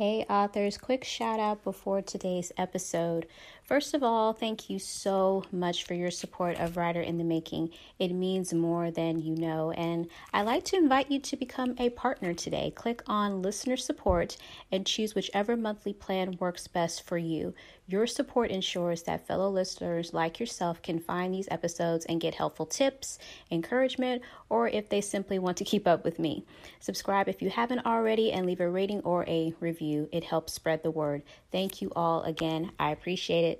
Hey, authors, quick shout out before today's episode. First of all, thank you so much for your support of Writer in the Making. It means more than you know. And I'd like to invite you to become a partner today. Click on listener support and choose whichever monthly plan works best for you. Your support ensures that fellow listeners like yourself can find these episodes and get helpful tips, encouragement, or if they simply want to keep up with me. Subscribe if you haven't already and leave a rating or a review. It helps spread the word. Thank you all again. I appreciate it.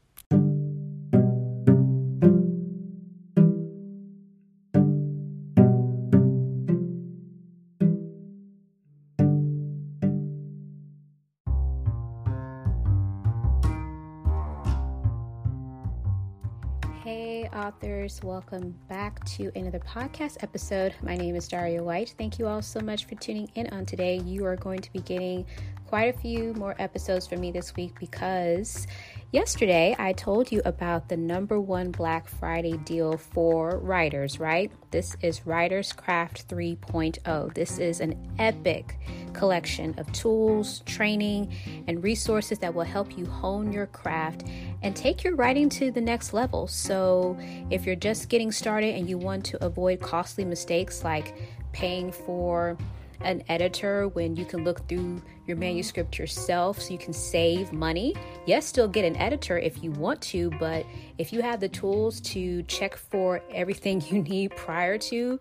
Hey, authors, welcome back to another podcast episode. My name is Daria White. Thank you all so much for tuning in on today. You are going to be getting quite a few more episodes from me this week because yesterday I told you about the number one Black Friday deal for writers, right? This is Writers Craft 3.0. This is an epic collection of tools, training, and resources that will help you hone your craft and take your writing to the next level. So, if you're just getting started and you want to avoid costly mistakes like paying for an editor when you can look through your manuscript yourself so you can save money. Yes, still get an editor if you want to, but if you have the tools to check for everything you need prior to,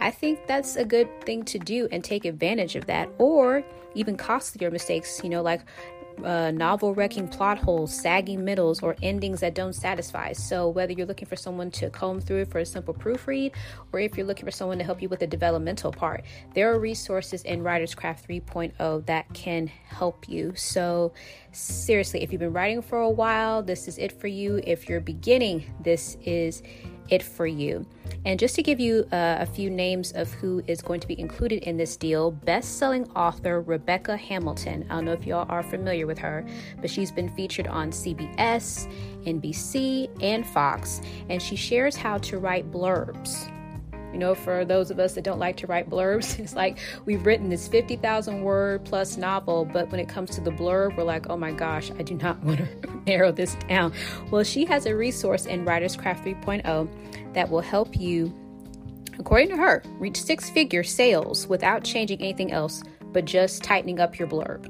I think that's a good thing to do and take advantage of that. Or even costlier mistakes, you know, like uh, novel wrecking plot holes, sagging middles, or endings that don't satisfy. So, whether you're looking for someone to comb through for a simple proofread, or if you're looking for someone to help you with the developmental part, there are resources in Writers Craft 3.0 that can help you. So, seriously, if you've been writing for a while, this is it for you. If you're beginning, this is it for you. And just to give you uh, a few names of who is going to be included in this deal, best-selling author Rebecca Hamilton. I don't know if y'all are familiar with her, but she's been featured on CBS, NBC, and Fox, and she shares how to write blurbs you know, for those of us that don't like to write blurbs, it's like we've written this 50,000 word plus novel, but when it comes to the blurb, we're like, oh my gosh, I do not want to narrow this down. Well, she has a resource in Writers Craft 3.0 that will help you, according to her, reach six figure sales without changing anything else, but just tightening up your blurb.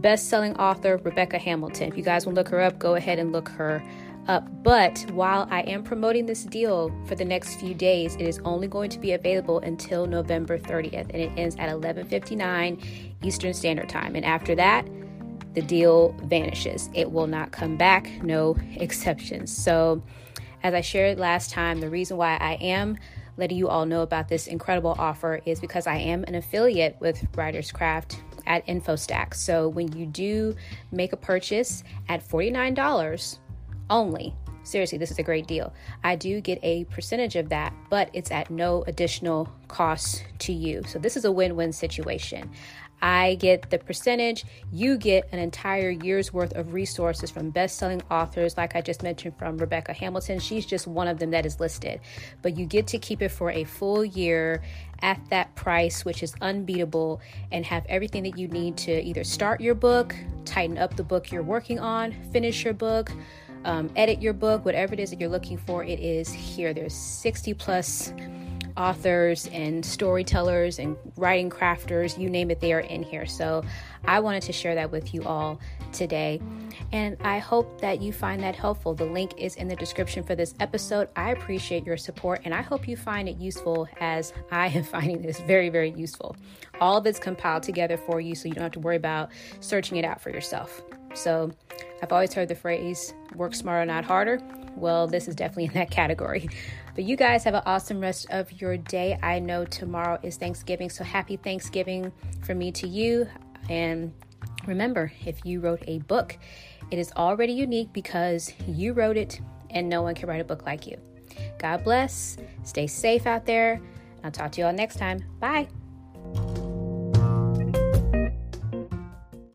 Best selling author Rebecca Hamilton. If you guys want to look her up, go ahead and look her but while I am promoting this deal for the next few days, it is only going to be available until November 30th, and it ends at 11:59 Eastern Standard Time. And after that, the deal vanishes. It will not come back. No exceptions. So, as I shared last time, the reason why I am letting you all know about this incredible offer is because I am an affiliate with Writers Craft at InfoStack. So when you do make a purchase at $49 only. Seriously, this is a great deal. I do get a percentage of that, but it's at no additional cost to you. So this is a win win situation. I get the percentage, you get an entire year's worth of resources from best selling authors, like I just mentioned from Rebecca Hamilton. She's just one of them that is listed. But you get to keep it for a full year at that price, which is unbeatable, and have everything that you need to either start your book, tighten up the book you're working on, finish your book um, edit your book, whatever it is that you're looking for, it is here. There's 60 plus authors and storytellers and writing crafters, you name it, they are in here. So I wanted to share that with you all today. And I hope that you find that helpful. The link is in the description for this episode. I appreciate your support and I hope you find it useful as I am finding this very, very useful. All of it's compiled together for you so you don't have to worry about searching it out for yourself. So I've always heard the phrase work smarter, not harder. Well, this is definitely in that category. But you guys have an awesome rest of your day. I know tomorrow is Thanksgiving, so happy Thanksgiving from me to you. And remember, if you wrote a book, it is already unique because you wrote it and no one can write a book like you. God bless. Stay safe out there. I'll talk to you all next time. Bye.